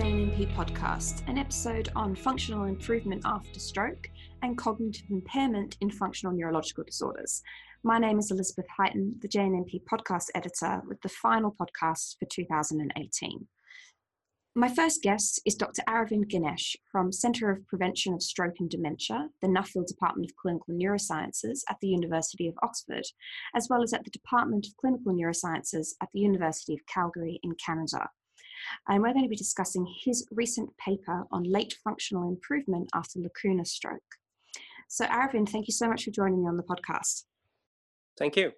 JNNP podcast, an episode on functional improvement after stroke and cognitive impairment in functional neurological disorders. My name is Elizabeth Highton, the JNNP podcast editor, with the final podcast for 2018. My first guest is Dr. Aravind Ganesh from Centre of Prevention of Stroke and Dementia, the Nuffield Department of Clinical Neurosciences at the University of Oxford, as well as at the Department of Clinical Neurosciences at the University of Calgary in Canada. And we're going to be discussing his recent paper on late functional improvement after lacunar stroke. So, Aravind, thank you so much for joining me on the podcast. Thank you.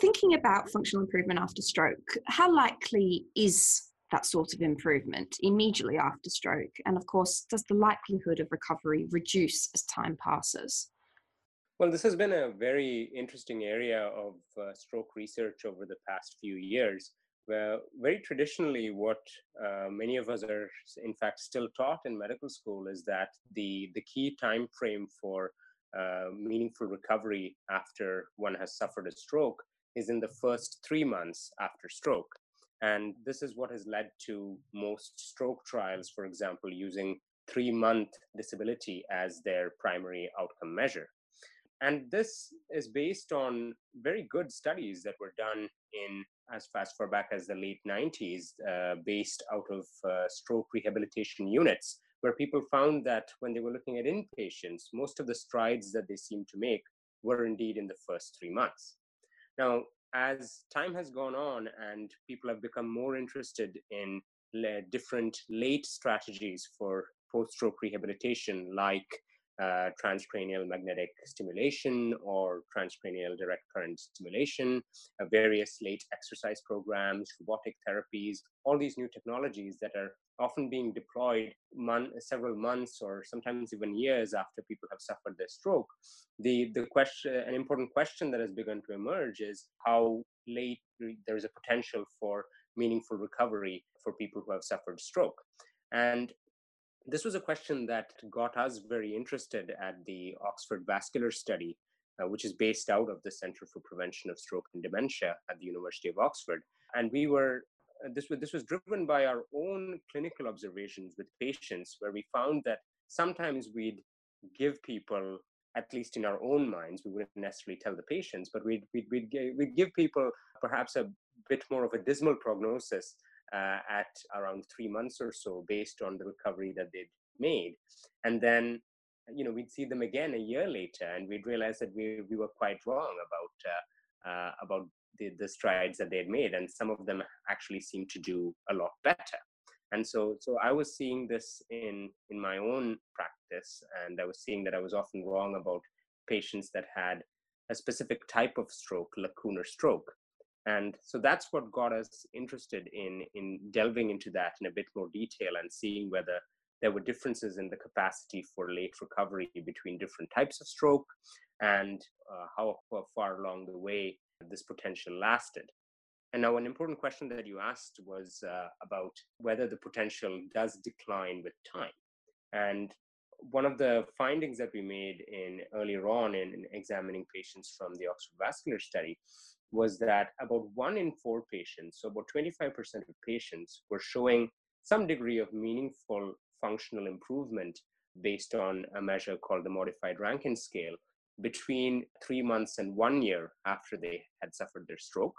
Thinking about functional improvement after stroke, how likely is that sort of improvement immediately after stroke? And of course, does the likelihood of recovery reduce as time passes? Well, this has been a very interesting area of uh, stroke research over the past few years. Where very traditionally, what uh, many of us are, in fact, still taught in medical school is that the the key time frame for uh, meaningful recovery after one has suffered a stroke is in the first three months after stroke. And this is what has led to most stroke trials, for example, using three month disability as their primary outcome measure. And this is based on very good studies that were done in as fast far back as the late 90s, uh, based out of uh, stroke rehabilitation units, where people found that when they were looking at inpatients, most of the strides that they seemed to make were indeed in the first three months. Now, as time has gone on and people have become more interested in different late strategies for post-stroke rehabilitation like uh, transcranial magnetic stimulation or transcranial direct current stimulation, uh, various late exercise programs, robotic therapies, all these new technologies that are often being deployed mon- several months or sometimes even years after people have suffered their stroke. The, the question, an important question that has begun to emerge is how late there is a potential for meaningful recovery for people who have suffered stroke. And this was a question that got us very interested at the Oxford Vascular Study, uh, which is based out of the Center for Prevention of Stroke and Dementia at the University of Oxford. And we were uh, this was this was driven by our own clinical observations with patients, where we found that sometimes we'd give people at least in our own minds, we wouldn't necessarily tell the patients, but we'd, we'd, we'd, we'd give people perhaps a bit more of a dismal prognosis uh, at around three months or so based on the recovery that they'd made. And then, you know, we'd see them again a year later and we'd realize that we, we were quite wrong about, uh, uh, about the, the strides that they had made. And some of them actually seemed to do a lot better. And so, so I was seeing this in, in my own practice, and I was seeing that I was often wrong about patients that had a specific type of stroke, lacunar stroke, and so that's what got us interested in in delving into that in a bit more detail and seeing whether there were differences in the capacity for late recovery between different types of stroke and uh, how, far along the way this potential lasted. And now an important question that you asked was uh, about whether the potential does decline with time. And one of the findings that we made in earlier on in examining patients from the oxford vascular study was that about one in four patients, so about 25% of patients, were showing some degree of meaningful functional improvement based on a measure called the modified Rankin scale between three months and one year after they had suffered their stroke.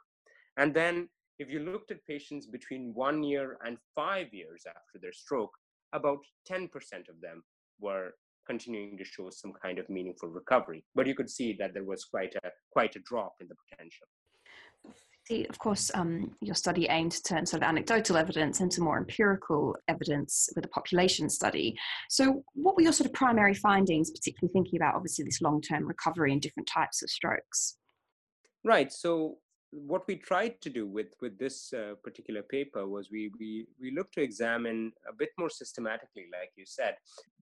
And then, if you looked at patients between one year and five years after their stroke, about 10% of them were continuing to show some kind of meaningful recovery. But you could see that there was quite a quite a drop in the potential. Of course, um, your study aimed to turn sort of anecdotal evidence into more empirical evidence with a population study. So, what were your sort of primary findings, particularly thinking about obviously this long term recovery in different types of strokes? Right. So, what we tried to do with with this uh, particular paper was we we we looked to examine a bit more systematically, like you said,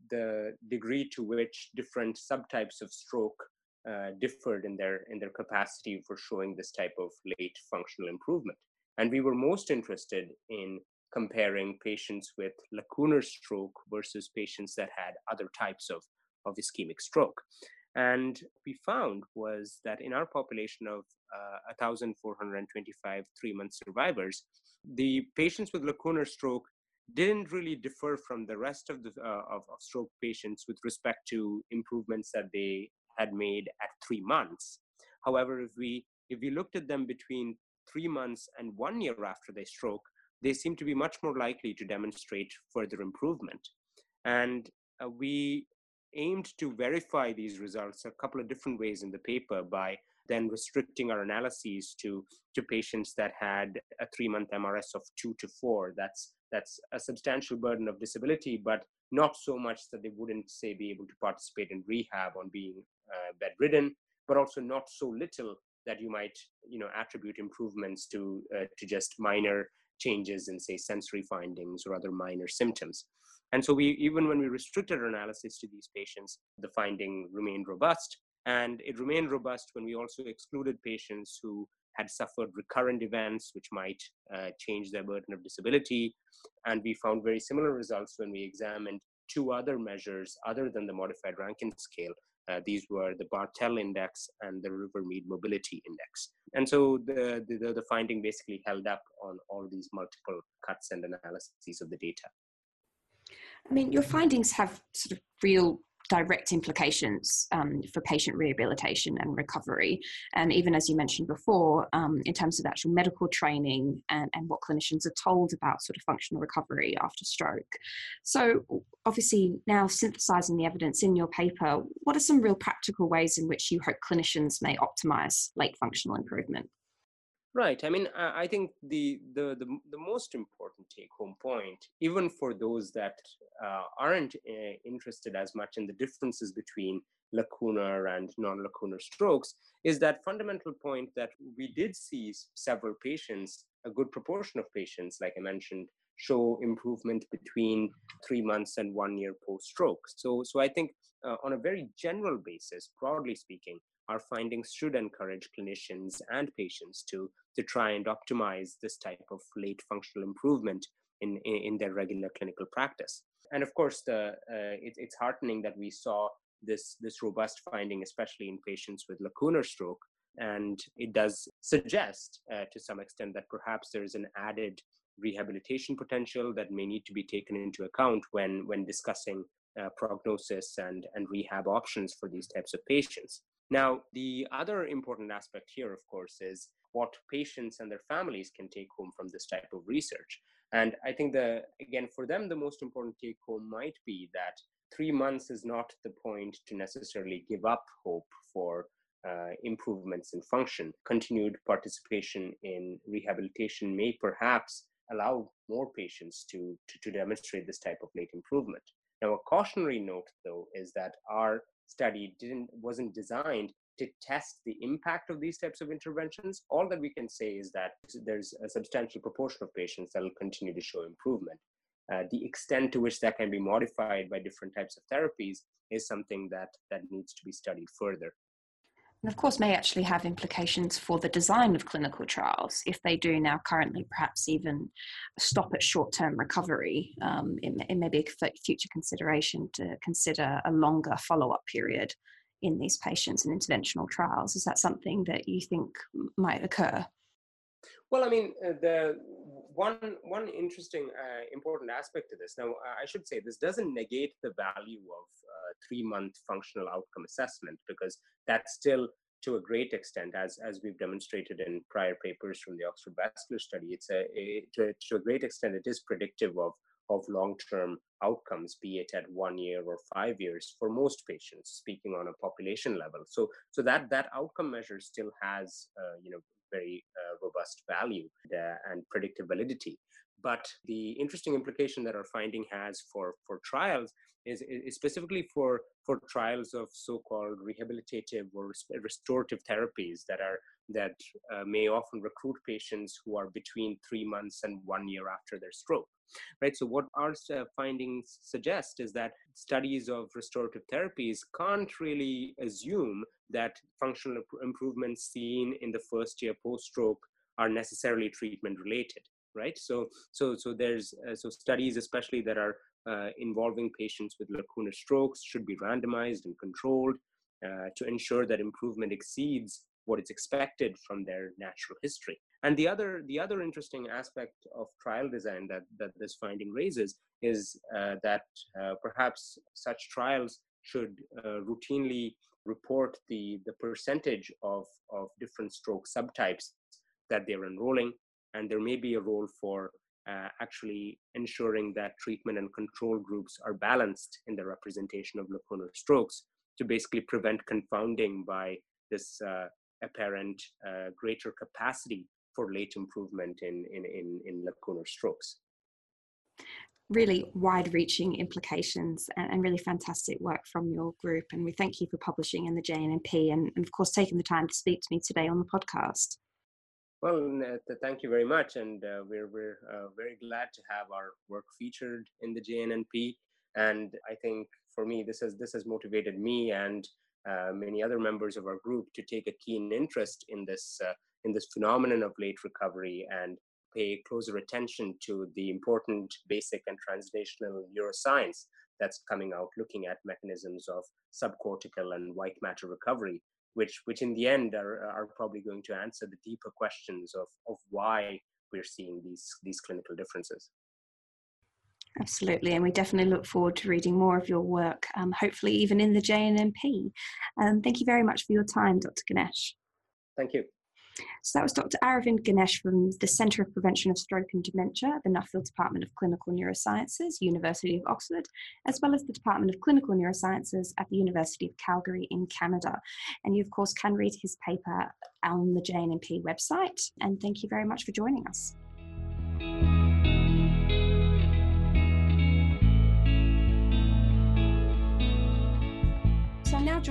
the degree to which different subtypes of stroke uh, differed in their in their capacity for showing this type of late functional improvement. And we were most interested in comparing patients with lacunar stroke versus patients that had other types of, of ischemic stroke. And we found was that in our population of uh, 1,425 three month survivors, the patients with lacunar stroke didn't really differ from the rest of the uh, of, of stroke patients with respect to improvements that they had made at three months. However, if we if we looked at them between three months and one year after their stroke, they seem to be much more likely to demonstrate further improvement. And uh, we aimed to verify these results a couple of different ways in the paper by then restricting our analyses to, to patients that had a three month MRS of two to four. That's, that's a substantial burden of disability, but not so much that they wouldn't, say, be able to participate in rehab on being bedridden, but also not so little that you might you know attribute improvements to uh, to just minor changes in say sensory findings or other minor symptoms. And so we even when we restricted our analysis to these patients the finding remained robust and it remained robust when we also excluded patients who had suffered recurrent events which might uh, change their burden of disability. And we found very similar results when we examined two other measures other than the modified rankin scale uh, these were the Barthel index and the Rivermead Mobility Index. And so the, the, the finding basically held up on all these multiple cuts and analyses of the data. I mean, your findings have sort of real direct implications um, for patient rehabilitation and recovery. And even as you mentioned before, um, in terms of actual medical training and, and what clinicians are told about sort of functional recovery after stroke. So, obviously, now synthesizing the evidence in your paper, what are some real practical ways in which you hope clinicians may optimize late functional improvement? Right. I mean, I think the the the, the most important take-home point, even for those that uh, aren't uh, interested as much in the differences between lacunar and non-lacunar strokes, is that fundamental point that we did see several patients, a good proportion of patients, like I mentioned, show improvement between three months and one year post-stroke. So, so I think uh, on a very general basis, broadly speaking, our findings should encourage clinicians and patients to, to try and optimize this type of late functional improvement in, in, in their regular clinical practice. And of course, the, uh, it, it's heartening that we saw this, this robust finding, especially in patients with lacunar stroke. And it does suggest uh, to some extent that perhaps there's an added rehabilitation potential that may need to be taken into account when, when discussing uh, prognosis and, and rehab options for these types of patients. Now, the other important aspect here, of course, is what patients and their families can take home from this type of research. And I think the again for them the most important take home might be that three months is not the point to necessarily give up hope for uh, improvements in function. Continued participation in rehabilitation may perhaps allow more patients to, to, to demonstrate this type of late improvement. Now, a cautionary note, though, is that our study didn't wasn't designed to test the impact of these types of interventions. All that we can say is that there's a substantial proportion of patients that will continue to show improvement. Uh, the extent to which that can be modified by different types of therapies is something that that needs to be studied further and of course may actually have implications for the design of clinical trials if they do now currently perhaps even stop at short-term recovery. Um, it, it, may be a future consideration to consider a longer follow-up period in these patients in interventional trials. Is that something that you think might occur well i mean uh, the one one interesting uh, important aspect to this now i should say this doesn't negate the value of three month functional outcome assessment because that's still to a great extent, as, as we've demonstrated in prior papers from the Oxford Vascular Study, it's a, to, to a great extent, it is predictive of, of long-term outcomes, be it at one year or five years for most patients, speaking on a population level. So, so that, that outcome measure still has, uh, you know, very uh, robust value and predictive validity. But the interesting implication that our finding has for, for trials is, is specifically for, for trials of so-called rehabilitative or restorative therapies that are that uh, may often recruit patients who are between three months and one year after their stroke right so what our uh, findings suggest is that studies of restorative therapies can't really assume that functional improvements seen in the first year post stroke are necessarily treatment related right? So so so there's uh, so studies especially that are uh, involving patients with lacunar strokes should be randomized and controlled uh, to ensure that improvement exceeds what is expected from their natural history. And the other, the other interesting aspect of trial design that, that this finding raises is uh, that uh, perhaps such trials should uh, routinely report the, the percentage of, of different stroke subtypes that they're enrolling. And there may be a role for uh, actually ensuring that treatment and control groups are balanced in the representation of lacunar strokes to basically prevent confounding by this uh, apparent uh, greater capacity for late improvement in, in, in, in lacunar strokes. Really wide reaching implications and, really fantastic work from your group. And we thank you for publishing in the JNNP and, and, of course, taking the time to speak to me today on the podcast. Well, thank you very much. And uh, we're, we're uh, very glad to have our work featured in the JNNP. And I think for me, this has, this has motivated me and uh, many other members of our group to take a keen interest in this uh, in this phenomenon of late recovery and pay closer attention to the important basic and translational neuroscience that's coming out looking at mechanisms of subcortical and white matter recovery which which in the end are, are probably going to answer the deeper questions of, of why we're seeing these these clinical differences Absolutely, and we definitely look forward to reading more of your work, um, hopefully even in the JNNP. Um, thank you very much for your time, Dr. Ganesh. Thank you. So that was Dr. Aravind Ganesh from the Centre of Prevention of Stroke and Dementia, the Nuffield Department of Clinical Neurosciences, University of Oxford, as well as the Department of Clinical Neurosciences at the University of Calgary in Canada. And you, of course, can read his paper on the JNNP website. And thank you very much for joining us.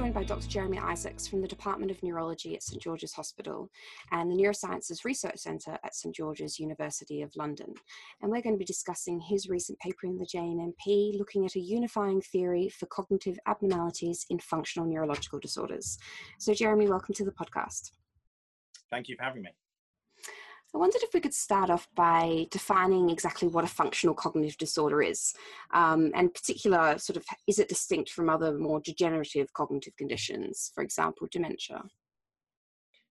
Joined by Dr. Jeremy Isaacs from the Department of Neurology at St George's Hospital and the Neurosciences Research Centre at St George's University of London. And we're going to be discussing his recent paper in the JNNP looking at a unifying theory for cognitive abnormalities in functional neurological disorders. So, Jeremy, welcome to the podcast. Thank you for having me. I wondered if we could start off by defining exactly what a functional cognitive disorder is, um, and particular sort of is it distinct from other more degenerative cognitive conditions, for example, dementia?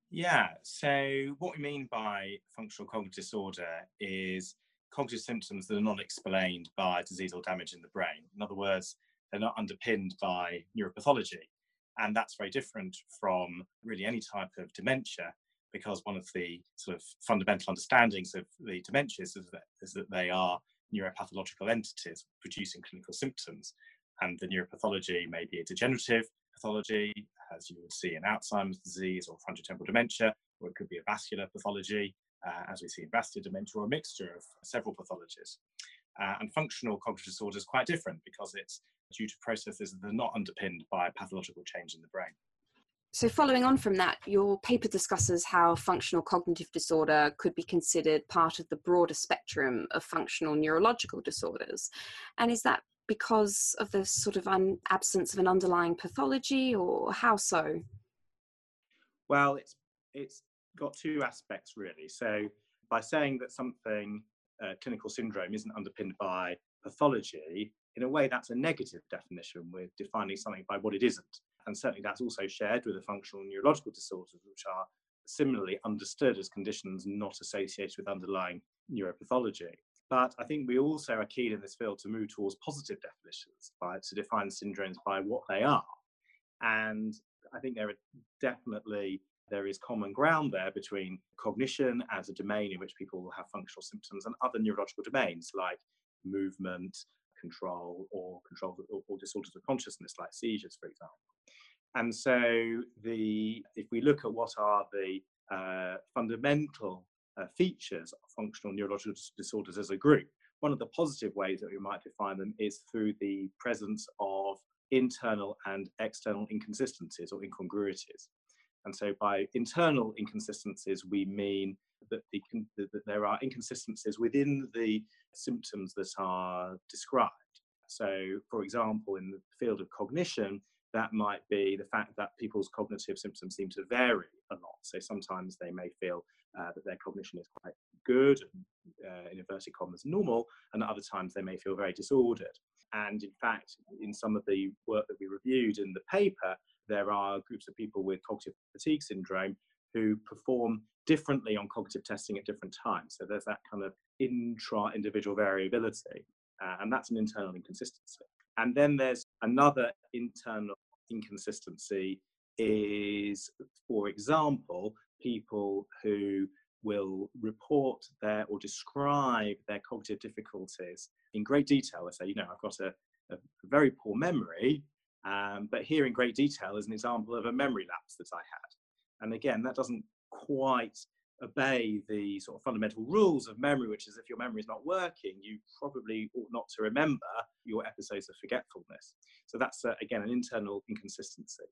Yeah, so what we mean by functional cognitive disorder is cognitive symptoms that are not explained by disease or damage in the brain. In other words, they're not underpinned by neuropathology. And that's very different from really any type of dementia because one of the sort of fundamental understandings of the dementias is that, is that they are neuropathological entities producing clinical symptoms. And the neuropathology may be a degenerative pathology, as you would see in Alzheimer's disease or frontotemporal dementia, or it could be a vascular pathology, uh, as we see in vascular dementia, or a mixture of several pathologies. Uh, and functional cognitive disorder is quite different because it's due to processes that are not underpinned by pathological change in the brain. So, following on from that, your paper discusses how functional cognitive disorder could be considered part of the broader spectrum of functional neurological disorders. And is that because of the sort of un- absence of an underlying pathology, or how so? Well, it's it's got two aspects really. So, by saying that something uh, clinical syndrome isn't underpinned by pathology, in a way, that's a negative definition. We're defining something by what it isn't. And certainly that's also shared with the functional neurological disorders, which are similarly understood as conditions not associated with underlying neuropathology. But I think we also are keen in this field to move towards positive definitions, by, to define syndromes by what they are. And I think there are definitely there is common ground there between cognition as a domain in which people will have functional symptoms and other neurological domains like movement, control, or control or, or disorders of consciousness like seizures, for example. And so, the if we look at what are the uh, fundamental uh, features of functional neurological disorders as a group, one of the positive ways that we might define them is through the presence of internal and external inconsistencies or incongruities. And so, by internal inconsistencies, we mean that, the, that there are inconsistencies within the symptoms that are described. So, for example, in the field of cognition, that might be the fact that people's cognitive symptoms seem to vary a lot. So sometimes they may feel uh, that their cognition is quite good, uh, in inverted commas, normal, and at other times they may feel very disordered. And in fact, in some of the work that we reviewed in the paper, there are groups of people with cognitive fatigue syndrome who perform differently on cognitive testing at different times. So there's that kind of intra individual variability, uh, and that's an internal inconsistency. And then there's another internal inconsistency is, for example, people who will report their or describe their cognitive difficulties in great detail. They say, you know, I've got a, a very poor memory, um, but here in great detail is an example of a memory lapse that I had. And again, that doesn't quite obey the sort of fundamental rules of memory, which is if your memory is not working, you probably ought not to remember your episodes of forgetfulness. So that's, uh, again, an internal inconsistency.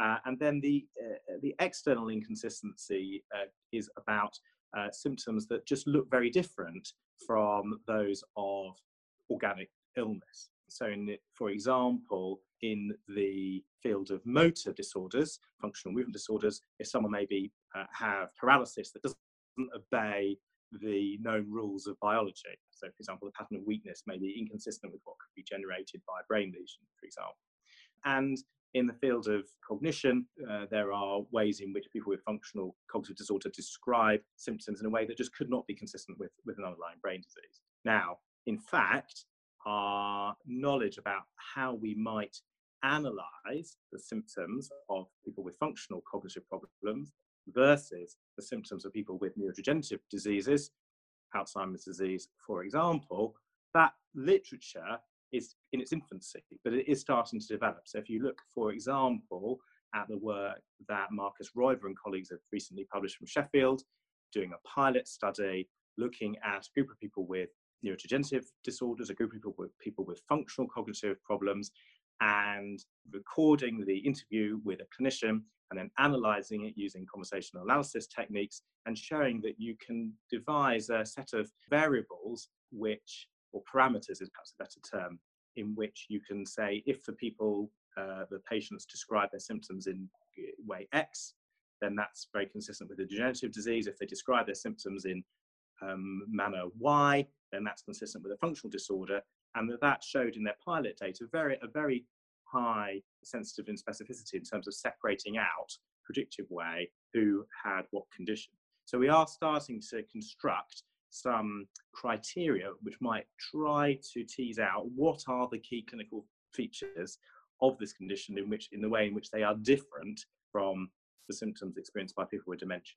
Uh, and then the, uh, the external inconsistency uh, is about uh, symptoms that just look very different from those of organic illness. So, in the, for example, in the field of motor disorders, functional movement disorders, if someone maybe uh, have paralysis that doesn't obey the known rules of biology. So, for example, the pattern of weakness may be inconsistent with what could be generated by a brain lesion, for example. And in the field of cognition, uh, there are ways in which people with functional cognitive disorder describe symptoms in a way that just could not be consistent with, with an underlying brain disease. Now, in fact, our knowledge about how we might analyze the symptoms of people with functional cognitive problems versus the symptoms of people with neurodegenerative diseases, Alzheimer's disease, for example, that literature is in its infancy, but it is starting to develop. So if you look, for example, at the work that Markus Reuber and colleagues have recently published from Sheffield, doing a pilot study looking at a group of people with neurodegenerative disorders, a group of people with people with functional cognitive problems, and recording the interview with a clinician and then analyzing it using conversational analysis techniques and showing that you can devise a set of variables which or parameters is perhaps a better term, in which you can say if the people, uh, the patients describe their symptoms in way X, then that's very consistent with a degenerative disease. If they describe their symptoms in um, manner Y, then that's consistent with a functional disorder. And that, that showed in their pilot data very, a very high sensitivity and specificity in terms of separating out predictive way who had what condition. So we are starting to construct some criteria which might try to tease out what are the key clinical features of this condition in which in the way in which they are different from the symptoms experienced by people with dementia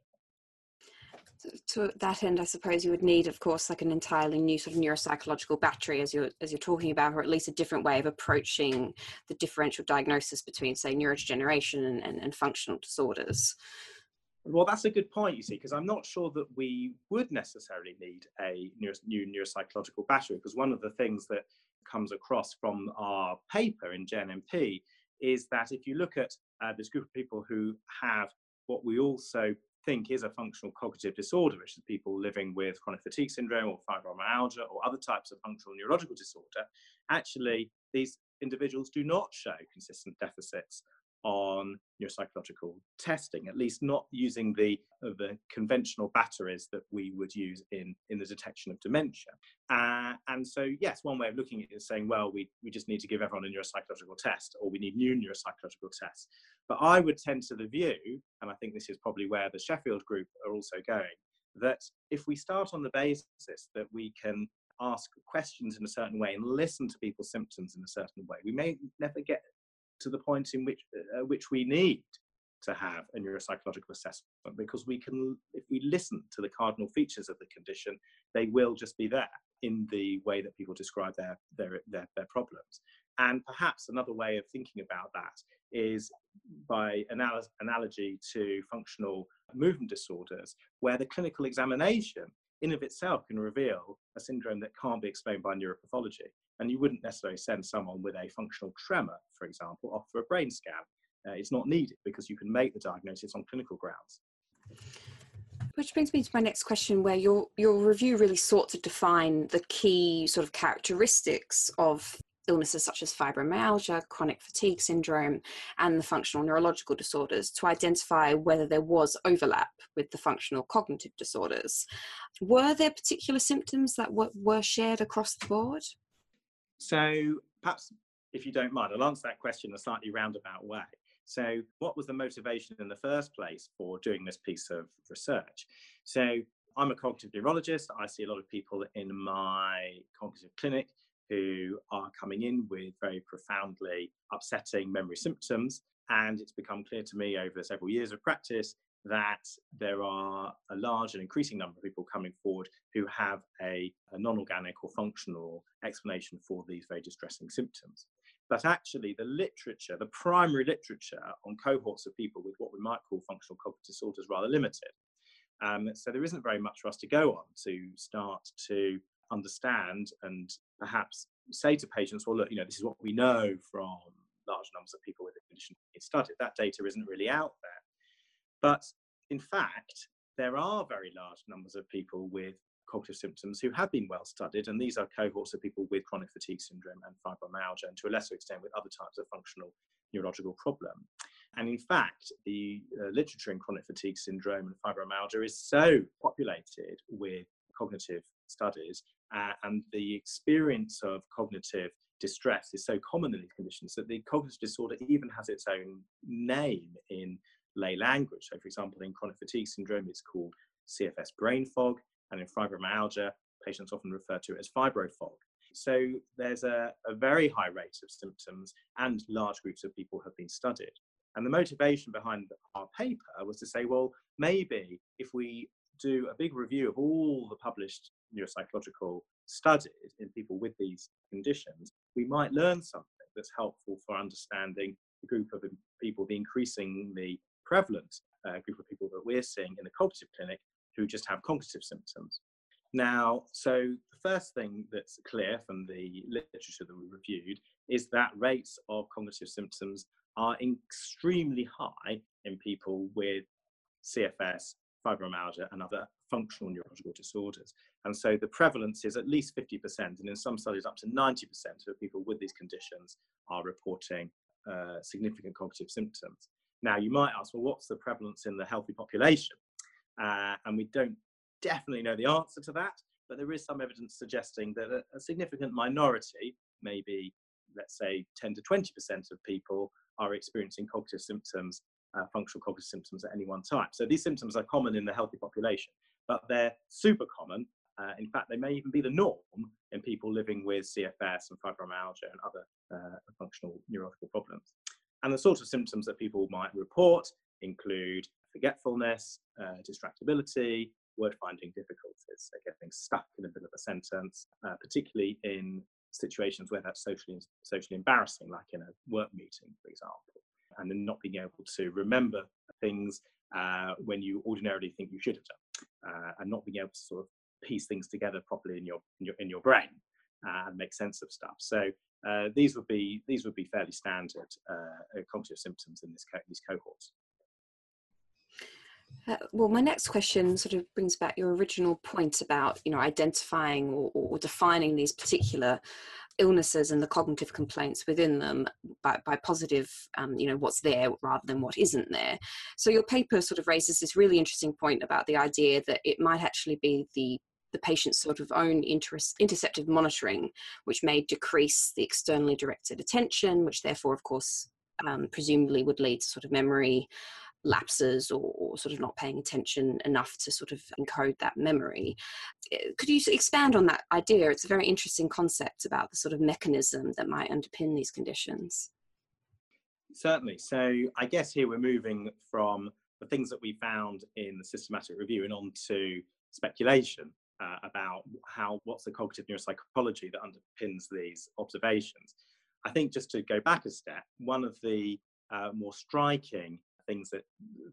to that end, I suppose you would need, of course, like an entirely new sort of neuropsychological battery, as you're as you're talking about, or at least a different way of approaching the differential diagnosis between, say, neurodegeneration and, and, and functional disorders. Well, that's a good point, you see, because I'm not sure that we would necessarily need a new neuropsychological battery, because one of the things that comes across from our paper in JNNP is that if you look at uh, this group of people who have what we also think is a functional cognitive disorder, which is people living with chronic fatigue syndrome or fibromyalgia or other types of functional neurological disorder, actually these individuals do not show consistent deficits on neuropsychological testing, at least not using the, uh, the conventional batteries that we would use in, in the detection of dementia. Uh, and so, yes, one way of looking at it is saying, well, we, we just need to give everyone a neuropsychological test, or we need new neuropsychological tests. But I would tend to the view, and I think this is probably where the Sheffield group are also going, that if we start on the basis that we can ask questions in a certain way and listen to people's symptoms in a certain way, we may never get to the point in which uh, which we need to have a neuropsychological assessment because we can if we listen to the cardinal features of the condition they will just be there in the way that people describe their their their, their problems. And perhaps another way of thinking about that is by anal- analogy to functional movement disorders where the clinical examination in of itself can reveal a syndrome that can't be explained by neuropathology and you wouldn't necessarily send someone with a functional tremor, for example, off for a brain scan. Uh, it's not needed because you can make the diagnosis on clinical grounds. Which brings me to my next question, where your your review really sought to define the key sort of characteristics of illnesses such as fibromyalgia, chronic fatigue syndrome, and the functional neurological disorders to identify whether there was overlap with the functional cognitive disorders. Were there particular symptoms that were, were shared across the board? So perhaps, if you don't mind, I'll answer that question in a slightly roundabout way. So, what was the motivation in the first place for doing this piece of research? So, I'm a cognitive neurologist. I see a lot of people in my cognitive clinic who are coming in with very profoundly upsetting memory symptoms. And it's become clear to me over several years of practice that there are a large and increasing number of people coming forward who have a, a non organic or functional explanation for these very distressing symptoms. But actually, the literature, the primary literature on cohorts of people with what we might call functional cognitive disorders, is rather limited. Um, so there isn't very much for us to go on to start to understand and perhaps say to patients, well, look, you know, this is what we know from large numbers of people with the condition being studied. That data isn't really out there. But in fact, there are very large numbers of people with cognitive symptoms who have been well studied, and these are cohorts of people with chronic fatigue syndrome and fibromyalgia, and to a lesser extent with other types of functional neurological problem. And in fact, the uh, literature in chronic fatigue syndrome and fibromyalgia is so populated with cognitive studies, uh, and the experience of cognitive distress is so common in these conditions that the cognitive disorder even has its own name in lay language. So, for example, in chronic fatigue syndrome, it's called CFS brain fog, and in fibromyalgia, patients often refer to it as fibro fog. So, there's a, a very high rate of symptoms, and large groups of people have been studied. And the motivation behind our paper was to say, well, maybe if we do a big review of all the published neuropsychological studies in people with these conditions, we might learn something that's helpful for understanding the group of people, the increasingly prevalent uh, group of people that we're seeing in the cognitive clinic who just have cognitive symptoms. Now, so the first thing that's clear from the literature that we reviewed is that rates of cognitive symptoms are extremely high in people with CFS, fibromyalgia, and other functional neurological disorders. And so the prevalence is at least 50%, and in some studies, up to 90% of people with these conditions are reporting uh, significant cognitive symptoms. Now, you might ask, well, what's the prevalence in the healthy population? Uh, and we don't definitely know the answer to that, but there is some evidence suggesting that a, a significant minority, maybe let's say 10 to 20% of people, are experiencing cognitive symptoms, uh, functional cognitive symptoms at any one time. So these symptoms are common in the healthy population, but they're super common. Uh, in fact, they may even be the norm in people living with CFS and fibromyalgia and other uh, functional neurological problems. And the sort of symptoms that people might report include forgetfulness, uh, distractibility, word finding difficulties, so getting stuck in the middle of a sentence, uh, particularly in situations where that's socially socially embarrassing, like in a work meeting, for example, and then not being able to remember things uh, when you ordinarily think you should have done, uh, and not being able to sort of piece things together properly in your in your, in your brain uh, and make sense of stuff. So uh, these would be these would be fairly standard uh, cognitive symptoms in this co- these cohorts. Uh, well, my next question sort of brings back your original point about you know identifying or, or defining these particular illnesses and the cognitive complaints within them by, by positive, um, you know, what's there rather than what isn't there. So your paper sort of raises this really interesting point about the idea that it might actually be the the patient's sort of own interest, interoceptive monitoring, which may decrease the externally directed attention, which therefore, of course, um, presumably would lead to sort of memory lapses or, or, sort of not paying attention enough to sort of encode that memory. Eh, could you expand on that idea? It's a very interesting concept about the sort of mechanism that might underpin these conditions. Certainly. So I guess here we're moving from the things that we found in the systematic review and on to speculation uh, about how what's the cognitive neuropsychology that underpins these observations. I think just to go back a step, one of the uh, more striking things that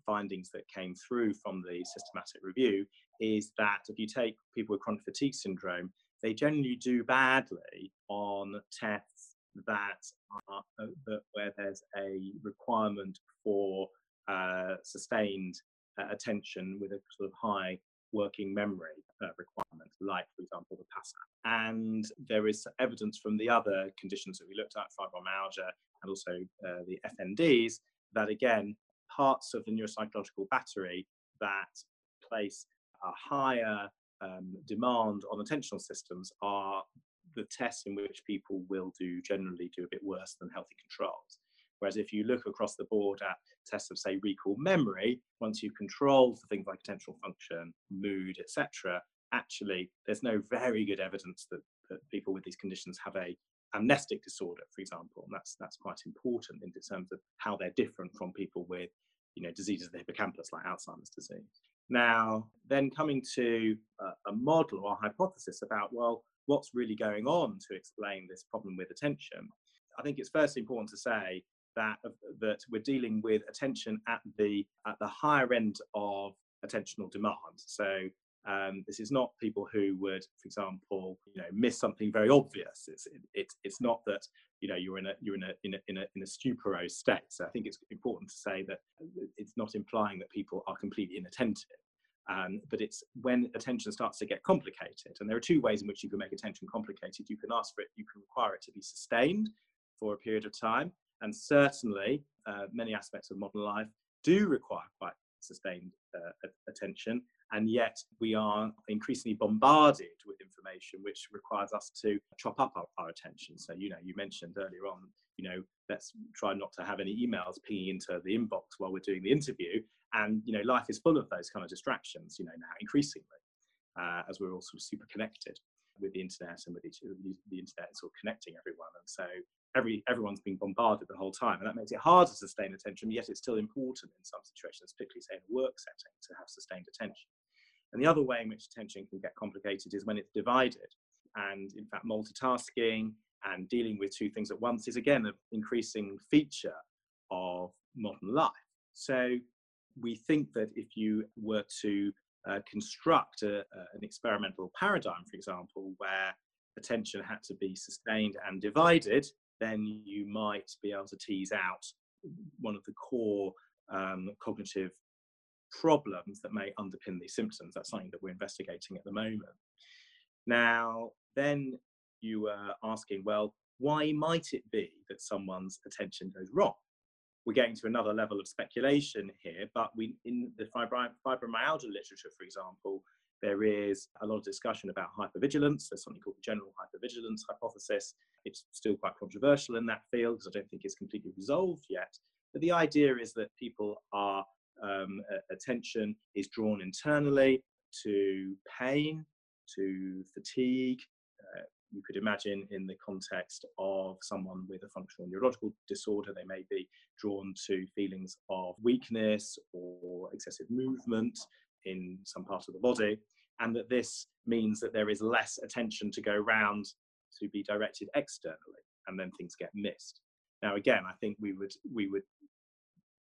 findings that came through from the systematic review is that if you take people with chronic fatigue syndrome, they generally do badly on tests that are uh, where there's a requirement for uh, sustained uh, attention with a sort of high working memory uh, requirement, like, for example, the PASAT. And there is evidence from the other conditions that we looked at, fibromyalgia and also uh, the FNDs, that again, parts of the neuropsychological battery that place a higher um, demand on attentional systems are the tests in which people will do generally do a bit worse than healthy controls. Whereas if you look across the board at tests of, say, recall memory, once you control for things like attentional function, mood, etc., actually there's no very good evidence that, that people with these conditions have a amnestic disorder, for example. And that's that's quite important in terms of how they're different from people with, you know, diseases of the hippocampus like Alzheimer's disease. Now, then coming to a, a model or a hypothesis about, well, what's really going on to explain this problem with attention? I think it's first important to say that that we're dealing with attention at the at the higher end of attentional demand. So um, this is not people who would, for example, you know, miss something very obvious. It's it, it's not that you know you're in a you're in a in a in a, in a stuporose state. So I think it's important to say that it's not implying that people are completely inattentive. Um, but it's when attention starts to get complicated. And there are two ways in which you can make attention complicated. You can ask for it, you can require it to be sustained for a period of time. And certainly, uh, many aspects of modern life do require quite sustained uh, attention. And yet, we are increasingly bombarded with information which requires us to chop up our, our attention. So, you know, you mentioned earlier on, you know, let's try not to have any emails pinging into the inbox while we're doing the interview. And, you know, life is full of those kind of distractions, you know, now increasingly, uh, as we're all sort of super connected with the internet and with each, the internet sort of connecting everyone. And so every everyone's being bombarded the whole time, and that makes it hard to sustain attention. Yet it's still important in some situations, particularly say in a work setting, to have sustained attention. And the other way in which attention can get complicated is when it's divided. And in fact, multitasking and dealing with two things at once is again an increasing feature of modern life. So we think that if you were to uh, construct a, an experimental paradigm, for example, where attention had to be sustained and divided, then you might be able to tease out one of the core um, cognitive problems that may underpin these symptoms. That's something that we're investigating at the moment. Now, then you were asking, well, why might it be that someone's attention goes wrong? We're getting to another level of speculation here, but we in the fibromyalgia literature, for example, there is a lot of discussion about hypervigilance. There's something called the general hypervigilance hypothesis. It's still quite controversial in that field because I don't think it's completely resolved yet. But the idea is that people are um, attention is drawn internally to pain, to fatigue. Uh, you could imagine in the context of someone with a functional neurological disorder, they may be drawn to feelings of weakness or excessive movement in some part of the body, and that this means that there is less attention to go around to be directed externally, and then things get missed. Now, again, I think we would we would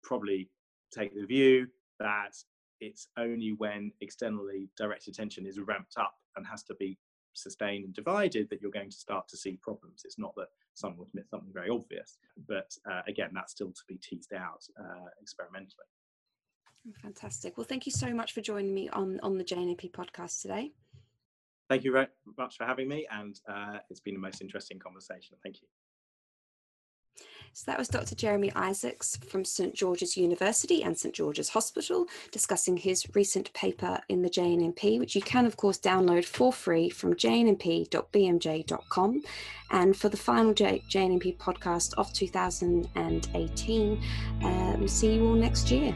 probably take the view that it's only when externally directed attention is ramped up and has to be sustained and divided that you're going to start to see problems. It's not that someone would miss something very obvious, but uh, again, that's still to be teased out uh, experimentally. Fantastic. Well, thank you so much for joining me on, on the JNNP podcast today. Thank you very much for having me, and uh, it's been a most interesting conversation. Thank you. So that was Dr. Jeremy Isaacs from St George's University and St George's Hospital discussing his recent paper in the JNNP, which you can, of course, download for free from jnnp.bmj.com. And for the final J- JNNP podcast of 2018, uh, we'll see you all next year.